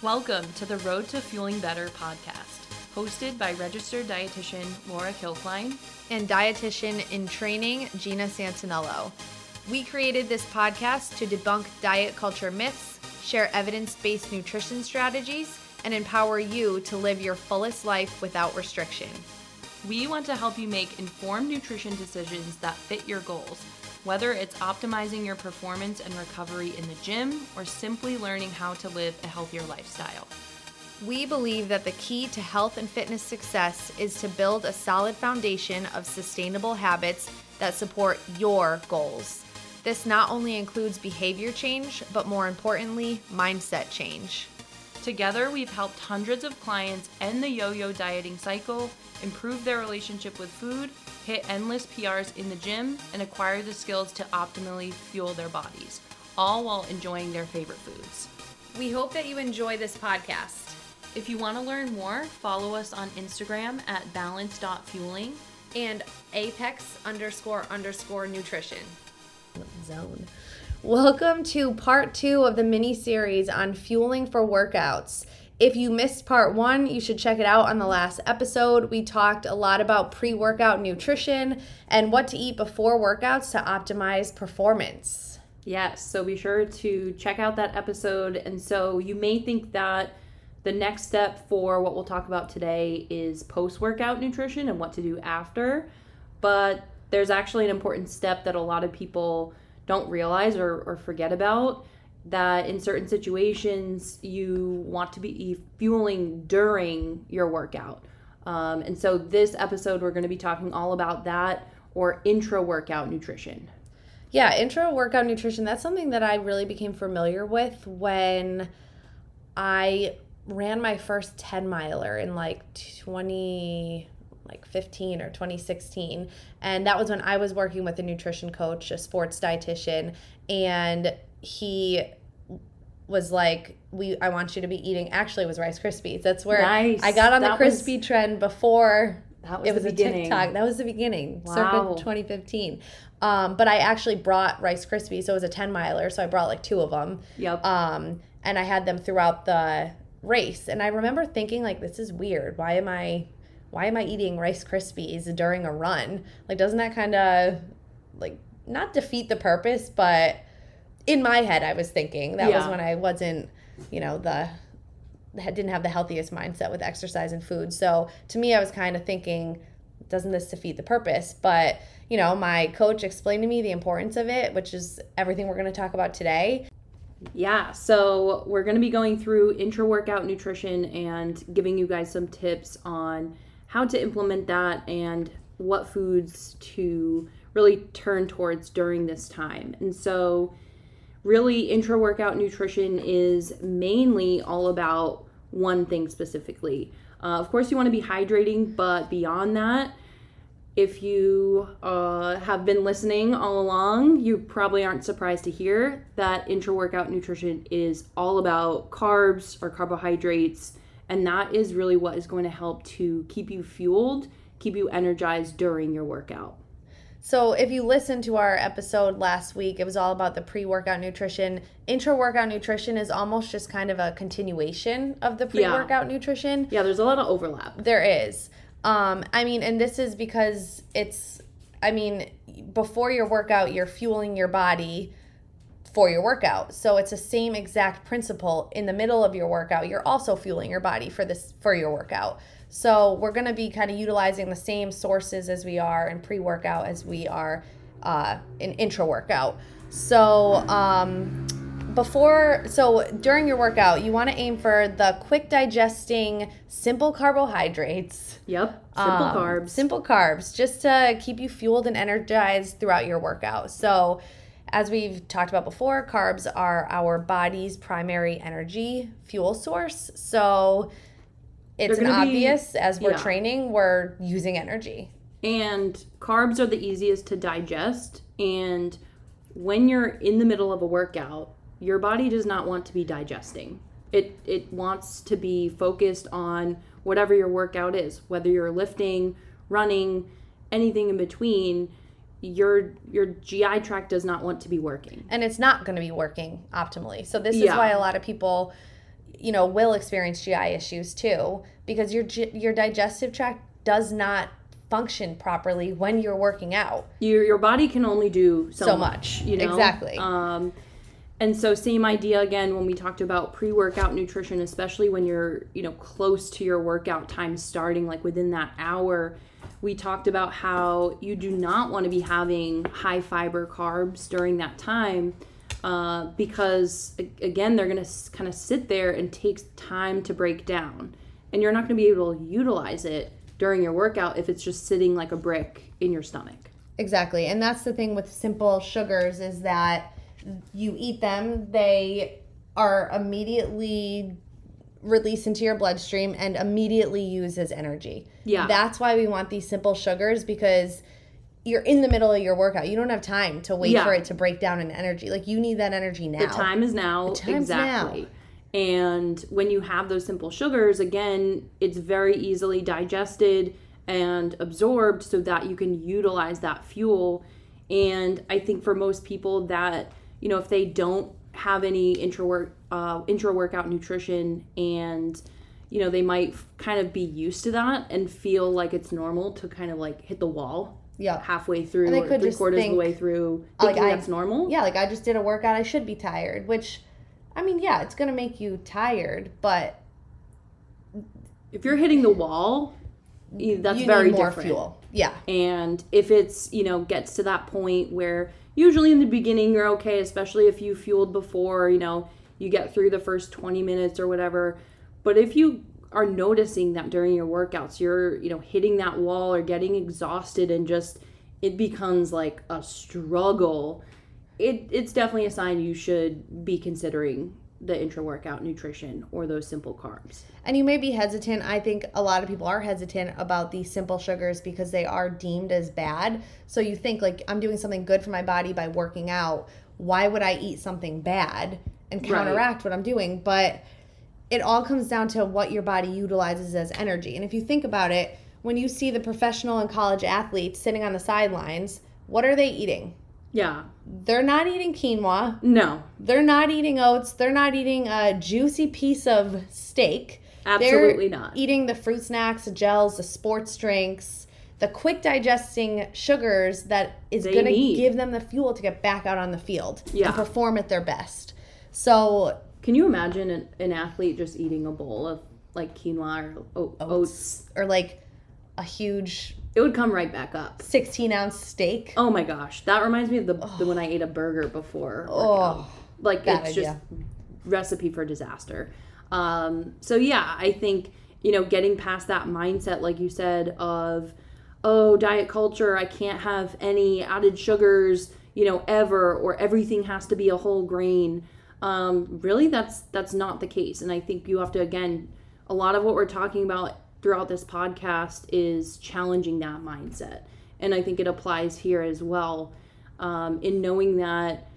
Welcome to the Road to Fueling Better podcast, hosted by registered dietitian Laura Kilkline and dietitian in training Gina Santinello. We created this podcast to debunk diet culture myths, share evidence based nutrition strategies, and empower you to live your fullest life without restriction. We want to help you make informed nutrition decisions that fit your goals whether it's optimizing your performance and recovery in the gym or simply learning how to live a healthier lifestyle. We believe that the key to health and fitness success is to build a solid foundation of sustainable habits that support your goals. This not only includes behavior change, but more importantly, mindset change. Together, we've helped hundreds of clients end the yo yo dieting cycle, improve their relationship with food, hit endless PRs in the gym, and acquire the skills to optimally fuel their bodies, all while enjoying their favorite foods. We hope that you enjoy this podcast. If you want to learn more, follow us on Instagram at balance.fueling and apex underscore underscore nutrition. Zone. Welcome to part two of the mini series on fueling for workouts. If you missed part one, you should check it out on the last episode. We talked a lot about pre workout nutrition and what to eat before workouts to optimize performance. Yes, so be sure to check out that episode. And so you may think that the next step for what we'll talk about today is post workout nutrition and what to do after. But there's actually an important step that a lot of people don't realize or, or forget about that in certain situations you want to be fueling during your workout. Um, and so, this episode, we're going to be talking all about that or intra workout nutrition. Yeah, intra workout nutrition, that's something that I really became familiar with when I ran my first 10 miler in like 20 like 15 or 2016 and that was when I was working with a nutrition coach, a sports dietitian and he was like we I want you to be eating actually was Rice Krispies. That's where nice. I got on that the crispy was, trend before that was it was a TikTok. That was the beginning, wow. circa 2015. Um, but I actually brought Rice Krispies, so it was a 10 miler, so I brought like two of them. Yep. Um, and I had them throughout the race, and I remember thinking like, this is weird. Why am I, why am I eating Rice Krispies during a run? Like, doesn't that kind of like not defeat the purpose, but in my head, I was thinking that yeah. was when I wasn't, you know, the didn't have the healthiest mindset with exercise and food. So to me, I was kind of thinking, doesn't this defeat the purpose? But you know, my coach explained to me the importance of it, which is everything we're going to talk about today. Yeah, so we're going to be going through intra workout nutrition and giving you guys some tips on how to implement that and what foods to really turn towards during this time. And so really intra workout nutrition is mainly all about one thing specifically. Uh, of course, you want to be hydrating, but beyond that, if you uh, have been listening all along, you probably aren't surprised to hear that intra workout nutrition is all about carbs or carbohydrates, and that is really what is going to help to keep you fueled, keep you energized during your workout. So, if you listened to our episode last week, it was all about the pre workout nutrition. Intra workout nutrition is almost just kind of a continuation of the pre workout yeah. nutrition. Yeah, there's a lot of overlap. There is. Um, I mean, and this is because it's, I mean, before your workout, you're fueling your body for your workout. So it's the same exact principle. In the middle of your workout, you're also fueling your body for this for your workout. So we're going to be kind of utilizing the same sources as we are in pre workout as we are uh, in intra workout. So um, before, so during your workout, you want to aim for the quick digesting, simple carbohydrates. Yep, simple um, carbs. Simple carbs, just to keep you fueled and energized throughout your workout. So, as we've talked about before, carbs are our body's primary energy fuel source. So, it's an obvious be, as we're yeah. training, we're using energy. And carbs are the easiest to digest. And when you're in the middle of a workout, your body does not want to be digesting. It it wants to be focused on whatever your workout is, whether you're lifting, running, anything in between. Your your GI tract does not want to be working, and it's not going to be working optimally. So this yeah. is why a lot of people you know, will experience GI issues too because your your digestive tract does not function properly when you're working out. Your your body can only do so, So much, much. you know. Exactly. Um, and so same idea again when we talked about pre-workout nutrition, especially when you're you know close to your workout time starting, like within that hour. We talked about how you do not want to be having high fiber carbs during that time uh, because again they're going to kind of sit there and take time to break down and you're not going to be able to utilize it during your workout if it's just sitting like a brick in your stomach Exactly. And that's the thing with simple sugars is that you eat them, they are immediately released into your bloodstream and immediately used as energy. Yeah. That's why we want these simple sugars because you're in the middle of your workout. You don't have time to wait Yeah. for it to break down in energy. Like you need that energy now. the time is now exactly and when you have those simple sugars again it's very easily digested and absorbed so that you can utilize that fuel and i think for most people that you know if they don't have any intra work uh, intra workout nutrition and you know they might f- kind of be used to that and feel like it's normal to kind of like hit the wall Yeah. halfway through they could three just quarters of the way through like, I- that's normal Yeah, like I just did a workout, I should be tired, which I mean, yeah, it's to make you tired, but if you're hitting the wall that's very more different fuel. Yeah. and if it's you know gets to that point where usually in the beginning you're okay especially if you fueled before you know you get through the first 20 minutes or whatever but if you are noticing that during your workouts you're you know hitting that wall or getting exhausted and just it becomes like a struggle it, it's definitely a sign you should be considering the intra workout nutrition or those simple carbs And you may be hesitant. I think a lot of people are hesitant about these simple sugars because they are deemed as bad. So you think, like, I'm doing something good for my body by working out. Why would I eat something bad and Right. counteract what I'm doing? But it all comes down to what your body utilizes as energy. And if you think about it, when you see the professional and college athletes sitting on the sidelines, what are they eating? yeah They're not eating quinoa. no They're not eating oats. They're not eating a juicy piece of steak. absolutely They're not Eating the fruit snacks, the gels, the sports drinks, the quick digesting sugars that is going to give them the fuel to get back out on the field Yeah. and perform at their best. So Can you imagine an, an athlete just eating a bowl of like quinoa or oats? oats or like a huge It would come right back up. 16 ounce steak. Oh my gosh, that reminds me of the, the when I ate a burger before. workout. Oh, like bad it's idea. just recipe for disaster. Um, so yeah, I think you know getting past that mindset, like you said, of oh diet culture, I can't have any added sugars, you know, ever, or everything has to be a whole grain. Um, really, that's that's not the case, and I think you have to again, a lot of what we're talking about throughout this podcast is challenging that mindset, and I think it applies here as well. Um, in knowing that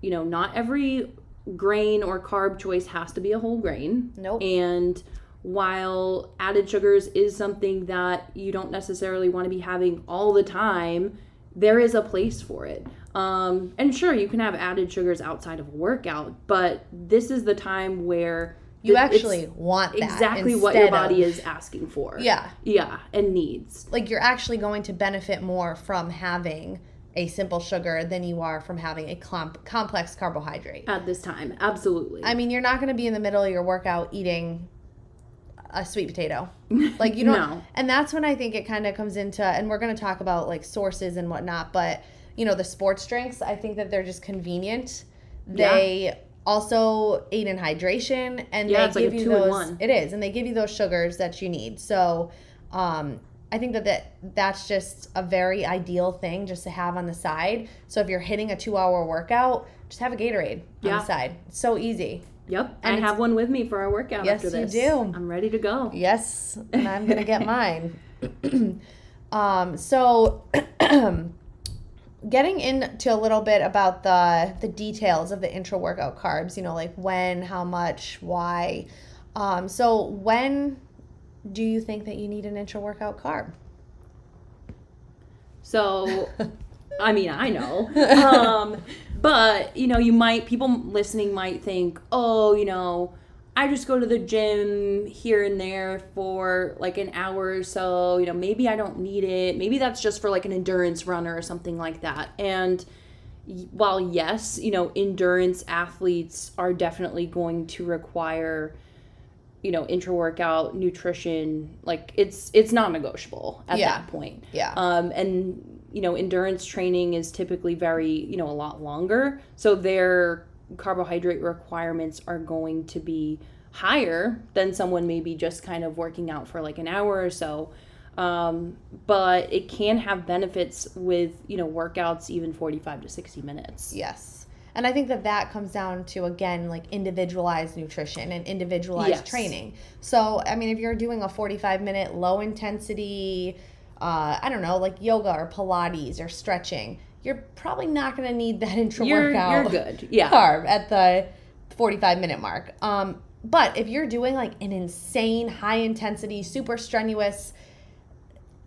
you know, not every grain or carb choice has to be a whole grain. Nope. And while added sugars is something that you don't necessarily want to be having all the time, there is a place for it. Um, and sure, you can have added sugars outside of a workout, but this is the time where you th- actually want that exactly what your body of- is asking for. Yeah. Yeah, and needs. like you're actually going to benefit more from having a simple sugar than you are from having a clump, complex carbohydrate. At this time, absolutely. I mean, you're not going to be in the middle of your workout eating a sweet potato. Like you don't No. and that's when I think it kind of comes into and we're going to talk about like sources and whatnot, but you know, the sports drinks, I think that they're just convenient. Yeah. They also aid in hydration and Yeah, they like give a you those one. it is and they give you those sugars that you need. So, um I think that, that that's just a very ideal thing just to have on the side. So if you're hitting a 2-hour workout, just have a Gatorade on the side. It's so easy. yep, and I have one with me for our workout Yes, after you do. I'm ready to go. Yes, and I'm gonna get mine. um, so, getting into a little bit about the the details of the intra workout carbs. You know, like when, how much, why. Um, so when do you think that you need an intra workout carb? So, I mean, I know. Um, but, you know, you might, people listening might think, oh, you know, I just go to the gym here and there for like an hour or so. You know, maybe I don't need it. Maybe that's just for like an endurance runner or something like that. And while yes, you know, endurance athletes are definitely going to require you know intra workout nutrition like it's it's non-negotiable at Yeah. that point Yeah. um and you know endurance training is typically very you know a lot longer so their carbohydrate requirements are going to be higher than someone maybe just kind of working out for like an hour or so um, but it can have benefits with you know workouts even 45 to 60 minutes Yes. And I think that that comes down to, again, like individualized nutrition and individualized Yes. training. So, I mean, if you're doing a 45 minute low intensity, uh, I don't know, like yoga or Pilates or stretching, you're probably not going to need that intra workout you're good yeah carb at the 45 minute mark. Um, but if you're doing like an insane, high intensity, super strenuous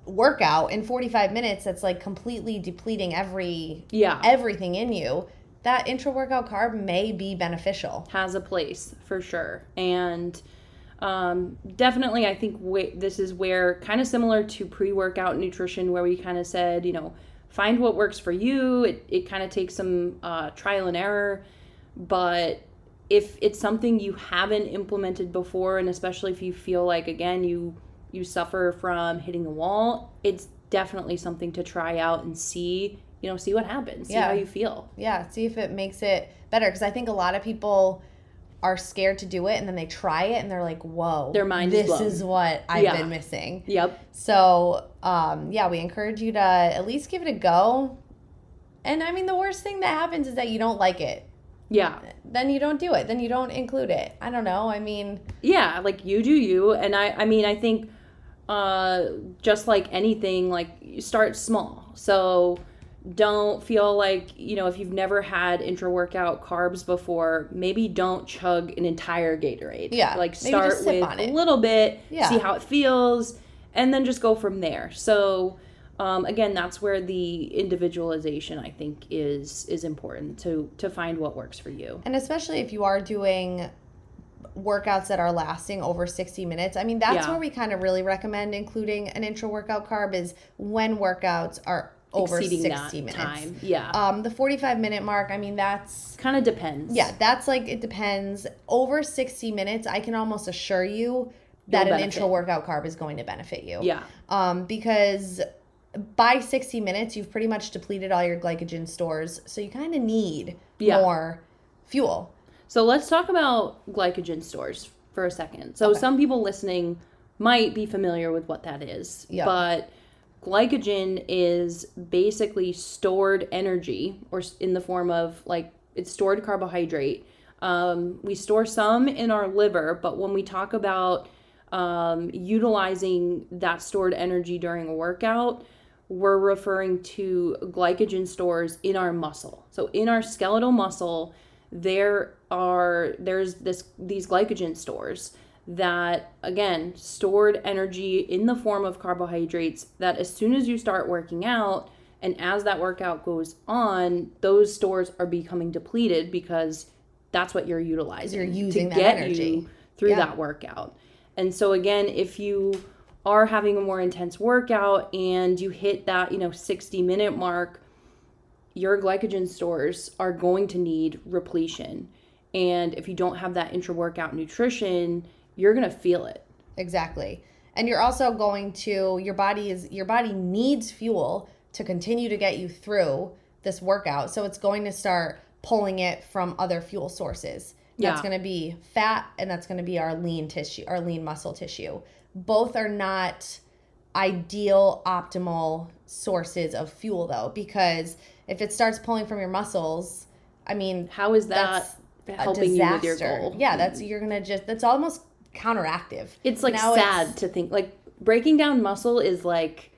workout in 45 minutes that's like completely depleting every yeah everything in you, that intra workout carb may be beneficial. has a place for sure and um, definitely i think this is where kind of similar to pre-workout nutrition where we kind of said you know find what works for you it, it kind of takes some uh, trial and error but if it's something you haven't implemented before and especially if you feel like again you you suffer from hitting the wall it's definitely something to try out and see you know see what happens see Yeah. how you feel Yeah, see if it makes it better. Because I think a lot of people are scared to do it and then they try it and they're like, whoa, Their mind is this blown. is what I've Yeah. been missing. yep So, um, yeah, we encourage you to at least give it a go. And I mean, the worst thing that happens is that you don't like it. yeah Then you don't do it. Then you don't include it. I don't know. I mean, yeah like you do you and i i mean i think uh just like anything like you start small so don't feel like you know if you've never had intra workout carbs before maybe don't chug an entire gatorade Yeah, like start with a little bit Yeah. see how it feels and then just go from there so um, again that's where the individualization i think is is important to to find what works for you and especially if you are doing workouts that are lasting over 60 minutes. I mean, that's Yeah. where we kind of really recommend including an intra workout carb is when workouts are over exceeding 60 that minutes. time yeah Um, the 45 minute mark, I mean, that's kind of depends Yeah, that's like it depends. Over 60 minutes, I can almost assure you that an intra workout carb is going to benefit you. yeah Um, because by 60 minutes, you've pretty much depleted all your glycogen stores. So you kind of need Yeah. more fuel. So let's talk about glycogen stores for a second. So Okay. some people listening might be familiar with what that is, Yeah. but glycogen is basically stored energy or in the form of like it's stored carbohydrate. Um, we store some in our liver, but when we talk about um, utilizing that stored energy during a workout, we're referring to glycogen stores in our muscle. So in our skeletal muscle, there are there's this these glycogen stores that again stored energy in the form of carbohydrates that as soon as you start working out and as that workout goes on those stores are becoming depleted because that's what you're utilizing You're using to that get energy. you through Yeah. that workout and so again if you are having a more intense workout and you hit that you know 60 minute mark your glycogen stores are going to need repletion. And if you don't have that intra workout nutrition, you're going to feel it. Exactly. And you're also going to your body is your body needs fuel to continue to get you through this workout. So it's going to start pulling it from other fuel sources. That's Yeah. going to be fat and that's going to be our lean tissue, our lean muscle tissue. Both are not ideal optimal sources of fuel though because if it starts pulling from your muscles, I mean, How is that helping you with your goal? Yeah, that's you're going to just that's almost counteractive. It's like Now sad it's- to think like breaking down muscle is like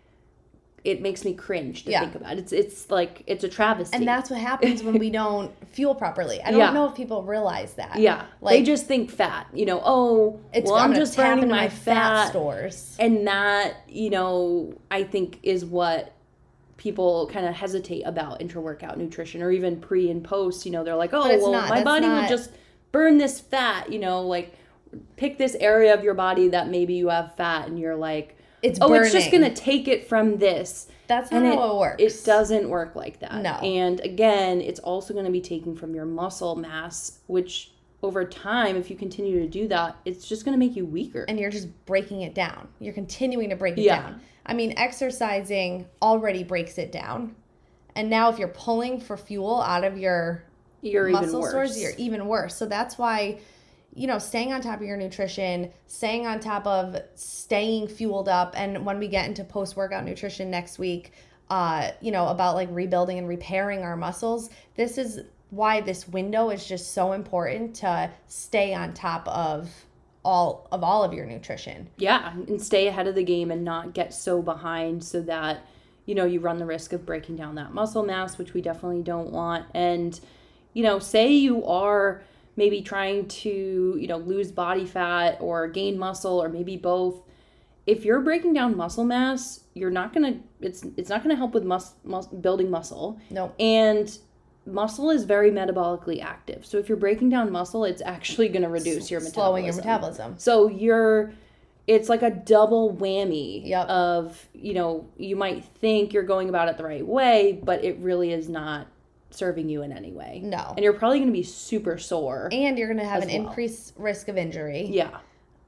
it makes me cringe to Yeah. think about. It's it's like it's a travesty. And that's what happens when we don't fuel properly. I don't Yeah. know if people realize that. yeah, like- they just think fat. You know, oh, It's well, I'm, just burning into my, fat, stores. and that you know i think is what people kind of hesitate about intra-workout nutrition or even pre and post you know they're like oh well not. my body will not- just burn this fat you know like pick this area of your body that maybe you have fat and you're like, It's oh, it's just going to take it from this. That's not And how it works. It doesn't work like that. No. And again, it's also going to be taking from your muscle mass, which over time, if you continue to do that, it's just going to make you weaker. and you're just breaking it down. You're continuing to break it Yeah. down. I mean, exercising already breaks it down. And now if you're pulling for fuel out of your you're even muscle worse. stores, you're even worse. So that's why, you know, staying on top of your nutrition, staying on top of staying fueled up. And when we get into post workout nutrition next week, uh, you know, about like rebuilding and repairing our muscles, this is why this window is just so important to stay on top of all of all of your nutrition. yeah, and stay ahead of the game and not get so behind so that you know you run the risk of breaking down that muscle mass, which we definitely don't want. And you know, say you are maybe trying to you know lose body fat or gain muscle or maybe both. If you're breaking down muscle mass, you're not gonna it's it's not gonna help with mus, mus building muscle. Nope. And muscle is very metabolically active. So if you're breaking down muscle, it's actually going to reduce your metabolism. Slowing your metabolism. So you're it's like a double whammy Yep. of, you know, you might think you're going about it the right way, but it really is not serving you in any way. No. And you're probably going to be super sore. And you're going to have an well. increased risk of injury. yeah.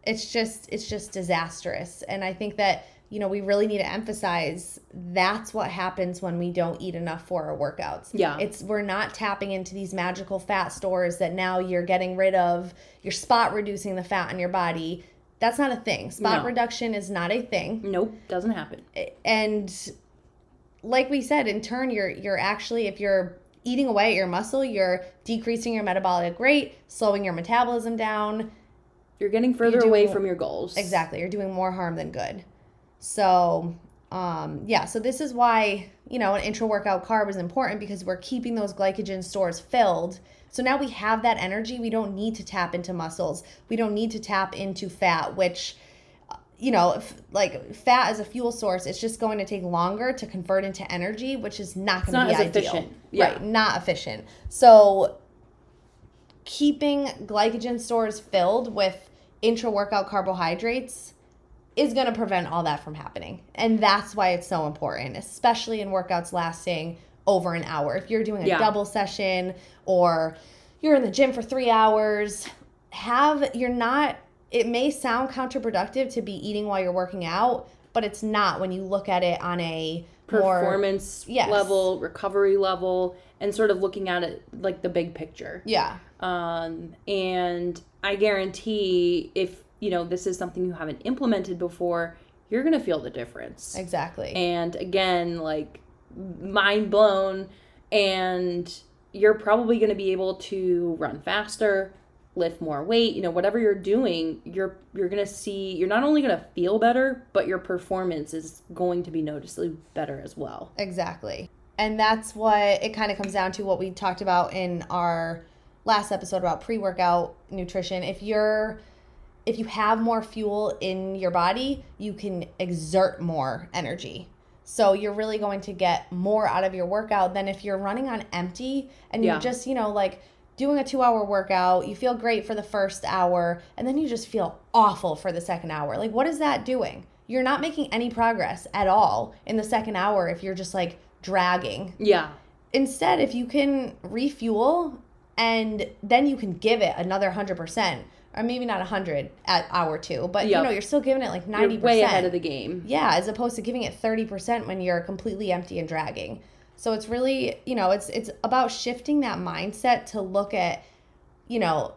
it's just it's just disastrous and i think that you know we really need to emphasize that's what happens when we don't eat enough for our workouts Yeah. it's we're not tapping into these magical fat stores that now you're getting rid of you're spot reducing the fat in your body that's not a thing spot No. reduction is not a thing Nope, doesn't happen. and like we said in turn you're you're actually if you're eating away at your muscle you're decreasing your metabolic rate slowing your metabolism down You're getting further doing- away from your goals. Exactly. You're doing more harm than good. So, um, yeah, so this is why, you know, an intra workout carb is important because we're keeping those glycogen stores filled. So now we have that energy. We don't need to tap into muscles. We don't need to tap into fat, which, you know, if, like fat as a fuel source, it's just going to take longer to convert into energy, which is not going to be as ideal. efficient. Yeah. Right. Not efficient. So keeping glycogen stores filled with intra workout carbohydrates is going to prevent all that from happening. And that's why it's so important, especially in workouts lasting over an hour. If you're doing a Yeah. double session or you're in the gym for 3 hours, have you're not it may sound counterproductive to be eating while you're working out, but it's not when you look at it on a more Performance Yes. level, recovery level, and sort of looking at it like the big picture. yeah. Um, and I guarantee if you know this is something you haven't implemented before, you're gonna feel the difference. Exactly. And again, like mind blown, and you're probably gonna be able to run faster, lift more weight. You know, whatever you're doing, you're you're gonna see. You're not only gonna feel better, but your performance is going to be noticeably better as well. Exactly. And that's what it kind of comes down to what we talked about in our last episode about pre-workout nutrition. If you're if you have more fuel in your body, you can exert more energy. So you're really going to get more out of your workout than if you're running on empty and Yeah. you're just, you know, like doing a 2-hour workout, you feel great for the first hour and then you just feel awful for the second hour. Like what is that doing? You're not making any progress at all in the second hour if you're just like dragging Yeah. instead if you can refuel and then you can give it another 100% or maybe not 100 at hour two but Yep. you know you're still giving it like 90% You're way ahead of the game. yeah as opposed to giving it 30% when you're completely empty and dragging so it's really you know it's it's about shifting that mindset to look at you know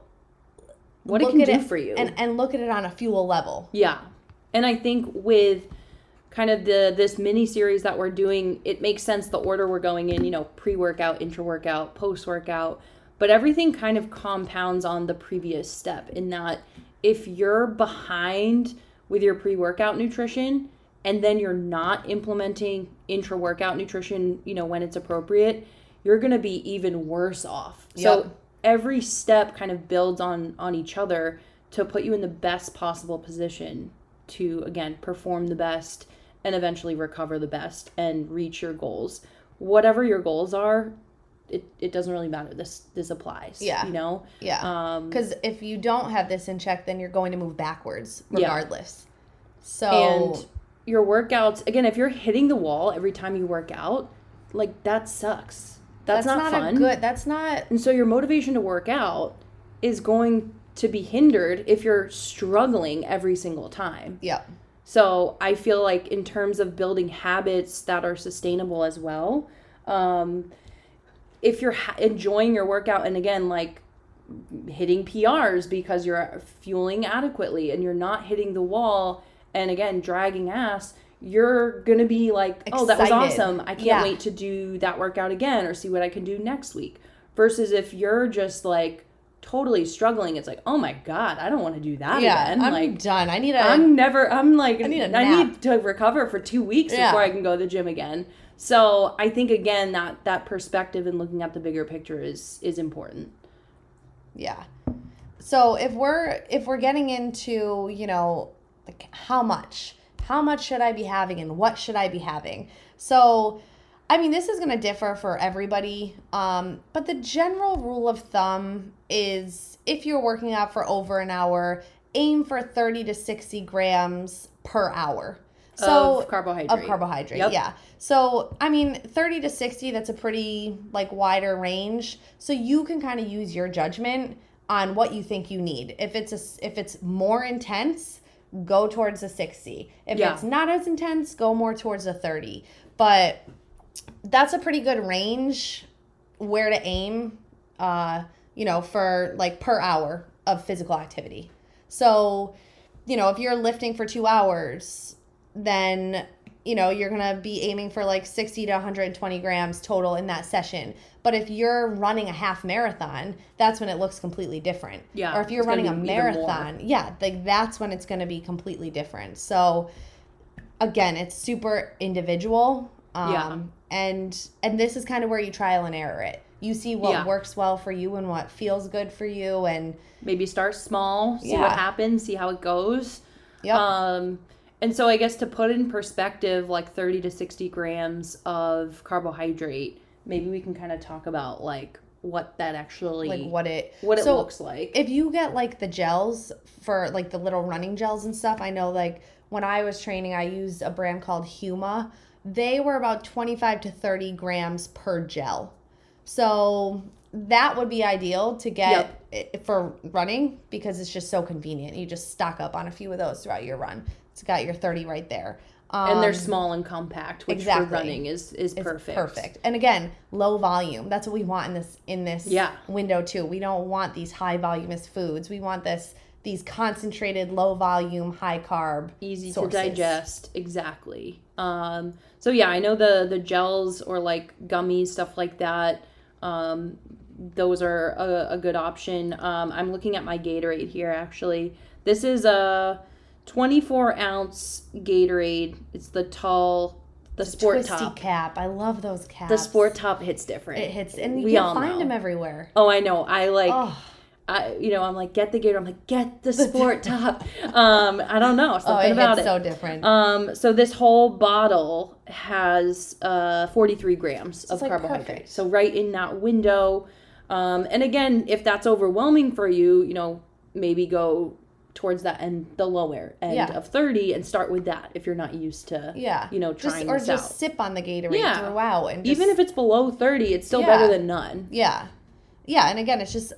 What it can at do it for you. and and look at it on a fuel level Yeah. And I think with kind of the this mini series that we're doing, it makes sense the order we're going in, you know, pre-workout, intra-workout, post-workout, but everything kind of compounds on the previous step in that if you're behind with your pre-workout nutrition and then you're not implementing intra-workout nutrition, you know, when it's appropriate, you're going to be even worse off. So every step kind of builds on on each other to put you in the best possible position to again perform the best and eventually recover the best and reach your goals whatever your goals are it, it doesn't really matter. This this applies. Yeah. You know? Yeah. Um Because if you don't have this in check, then you're going to move backwards regardless. Yeah. So and your workouts again, if you're hitting the wall every time you work out, like that sucks. That's, not, fun. a good. That's not. And so your motivation to work out is going to be hindered if you're struggling every single time. yeah So I feel like in terms of building habits that are sustainable as well, um, if you're ha- enjoying your workout and again like hitting PRs because you're fueling adequately and you're not hitting the wall and again dragging ass, you're gonna be like, oh, that was awesome. I can't Yeah. wait to do that workout again or see what I can do next week. Versus if you're just like totally struggling, it's like, oh my god, I don't want to do that Yeah. again. I'm like done. I need a. I'm never. I'm like. I need need. a I need to recover for two weeks Yeah. before I can go to the gym again. So I think again that that perspective and looking at the bigger picture is is important. Yeah. So if we're if we're getting into, you know, like how much? How much should I be having and what should I be having? So I mean, this is going to differ for everybody. Um, but the general rule of thumb is if you're working out for over an hour, aim for 30 to 60 grams per hour. So of carbohydrate. of carbohydrate Yep. yeah so i mean 30 to 60 that's a pretty like wider range so you can kind of use your judgment on what you think you need if it's a if it's more intense go towards the 60 if Yeah. it's not as intense go more towards the 30 but that's a pretty good range where to aim uh you know for like per hour of physical activity. So you know if you're lifting for two hours then you know you're gonna be aiming for like 60 to 120 grams total in that session but if you're running a half marathon that's when it looks completely different Yeah, or if you're running a be even more. marathon yeah like that's when it's gonna be completely different so again it's super individual um Yeah. and and this is kind of where you trial and error it you see what Yeah. works well for you and what feels good for you and Maybe start small, see Yeah. what happens, see how it goes. yep Um, and so I guess to put in perspective, like 30 to 60 grams of carbohydrate, maybe we can kind of talk about like what that actually like what it what it so looks like. if you get like the gels for like the little running gels and stuff, I know like when I was training, I used a brand called Huma. They were about 25 to 30 grams per gel. So that would be ideal to get i for running because it's just so convenient. You just stock up on a few of those throughout your run. It's got your 30 right there. Um, and they're small and compact, which exactly. for running is is it's perfect. Perfect. And again, low volume. That's what we want in this in this Yeah. window too. We don't want these high voluminous foods. We want this these concentrated, low volume, high carb, easy sources. to digest exactly um so yeah i know the the gels or like gummies stuff like that um those are a, a good option um i'm looking at my gatorade here actually this is a 24 ounce gatorade it's the tall the sport Twisty top cap. I love those caps. the sport top hits different It hits, and you We can all find know. them everywhere. oh i know i like Oh, I, you know, I'm like, get the gator. I'm like, get the sport top. Um, I don't know, oh, something it about it. so different. Um, so this whole bottle has uh, 43 grams of like carbohydrate. perfect. So right in that window. Um, and again, if that's overwhelming for you, you know, maybe go towards that end, the lower end Yeah. of 30, and start with that if you're not used to, yeah, you know, just trying or this just out. sip on the Gatorade Yeah. throughout, and just, Even if it's below 30, it's still Yeah. better than none. yeah, yeah, and again, it's just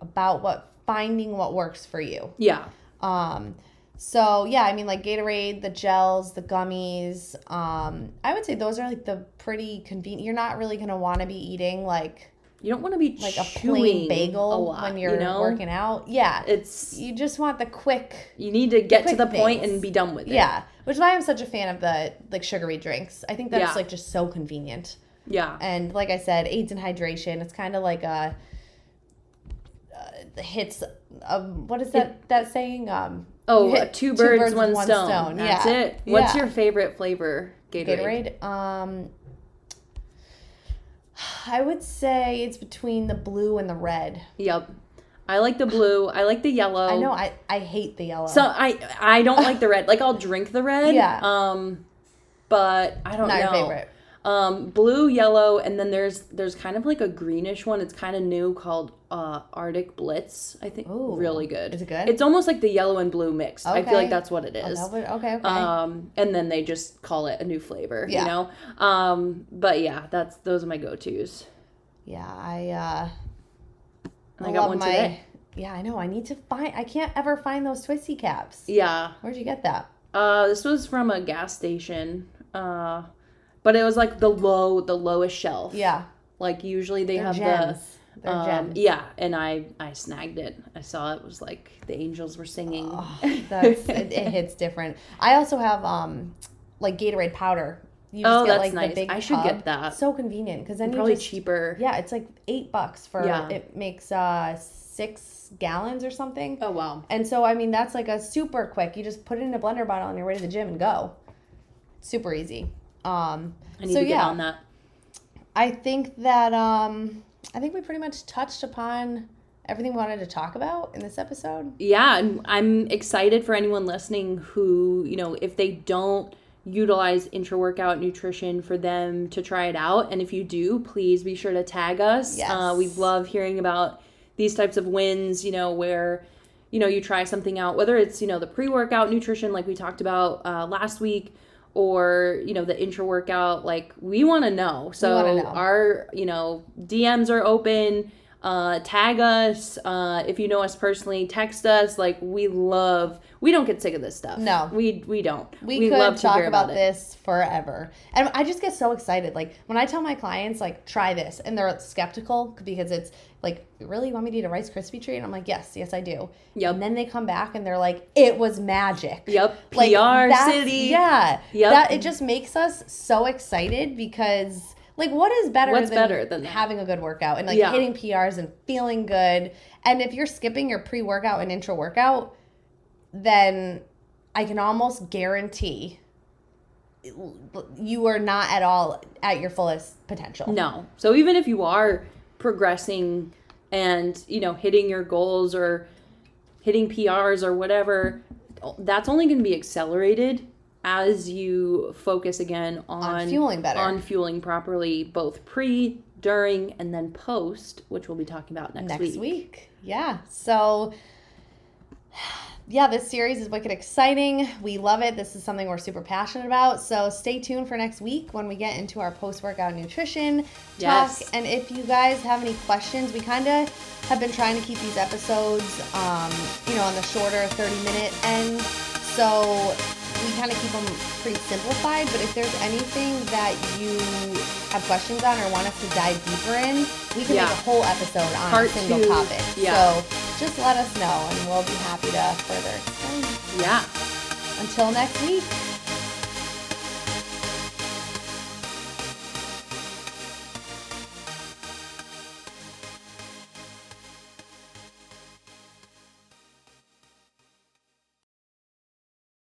about what finding what works for you. Yeah. Um, so yeah, I mean like Gatorade, the gels, the gummies. Um, I would say those are like the pretty convenient. You're not really gonna want to be eating like You don't want to be like a plain a bagel lot, when you're you know? working out. Yeah, It's you just want the quick. you need to get to the things. and be done with it. Yeah, which is why I'm such a fan of the like sugary drinks. I think that's Yeah. like just so convenient. Yeah. And like I said, aids in hydration. It's kind of like a uh, hits. Um, what is that that saying? Um, Oh, uh, hit two birds, one, stone. That's yeah. it. What's Yeah. your favorite flavor? Gatorade. Gatorade. Um, I would say it's between the blue and the red. Yep. I like the blue. I like the yellow. I know. I I hate the yellow. So I I don't like the red. Like I'll drink the red. Yeah. Um, but I don't not know. your favorite. Um, blue, yellow, and then there's there's kind of like a greenish one. It's kind of new called uh, Arctic Blitz. I think Ooh. really good. Is it good? It's almost like the yellow and blue mixed. I feel like that's what it is. Oh, would- okay, okay. Um, and then they just call it a new flavor. Yeah. You know. Um, but yeah, that's those are my go tos. yeah, I uh I got one today. Yeah, I know. I need to find I can't ever find those twisty caps. Yeah. Where'd you get that? Uh, this was from a gas station. Uh, but it was like the low, the lowest shelf. Yeah. Like usually they They're have gems. the. Um, gems. Yeah, and I I snagged it. I saw it was like the angels were singing. Oh, that's it, it hits different. I also have um like Gatorade powder. You Oh, that's nice. I should get that. So convenient because then Probably you just cheaper. yeah, it's like eight bucks for Yeah. it makes uh six gallons or something. Oh wow. And so I mean that's like a super quick. You just put it in a blender bottle and you're ready to the gym and go. Super easy. Um I need so to get yeah, on that. I think that um I think we pretty much touched upon everything we wanted to talk about in this episode. Yeah, and I'm excited for anyone listening who, you know, if they don't utilize intra workout nutrition for them to try it out. And if you do, please be sure to tag us. Yes. Uh, we love hearing about these types of wins, you know, where, you know, you try something out, whether it's, you know, the pre workout nutrition like we talked about uh, last week or, you know, the intra workout. Like, we want to know. So, know. our, you know, DMs are open. Uh, tag us uh, if you know us personally. Text us. Like we love. We don't get sick of this stuff. No. we we don't. We, we could talk about this forever. And I just get so excited. Like when I tell my clients, like, try this, and they're skeptical because it's like, really, you want me to eat a Rice Krispie treat? And I'm like, yes, yes, I do. Yep. And then they come back and they're like, it was magic. Yep. PR Like, that's- city. Yeah. Yep. That it just makes us so excited because like what is better What's than, better than that? having a good workout and like Yeah. hitting PRs and feeling good. And if you're skipping your pre-workout and intra workout, then I can almost guarantee you are not at all at your fullest potential. No. So even if you are progressing and you know hitting your goals or hitting PRs or whatever, that's only going to be accelerated as you focus again on, On fueling better. on fueling properly, both pre, during, and then post, which we'll be talking about next, next week. week. Yeah. So yeah, this series is wicked exciting. We love it. This is something we're super passionate about. So stay tuned for next week when we get into our post-workout nutrition talk. Yes. And if you guys have any questions, we kind of have been trying to keep these episodes, um, you know, on the shorter 30-minute end. So we kind of keep them pretty simplified. But if there's anything that you have questions on or want us to dive deeper in, we can Yeah. make a whole episode on Part a single two. topic. Yeah. So just let us know and we'll be happy to further explain. Yeah. Until next week.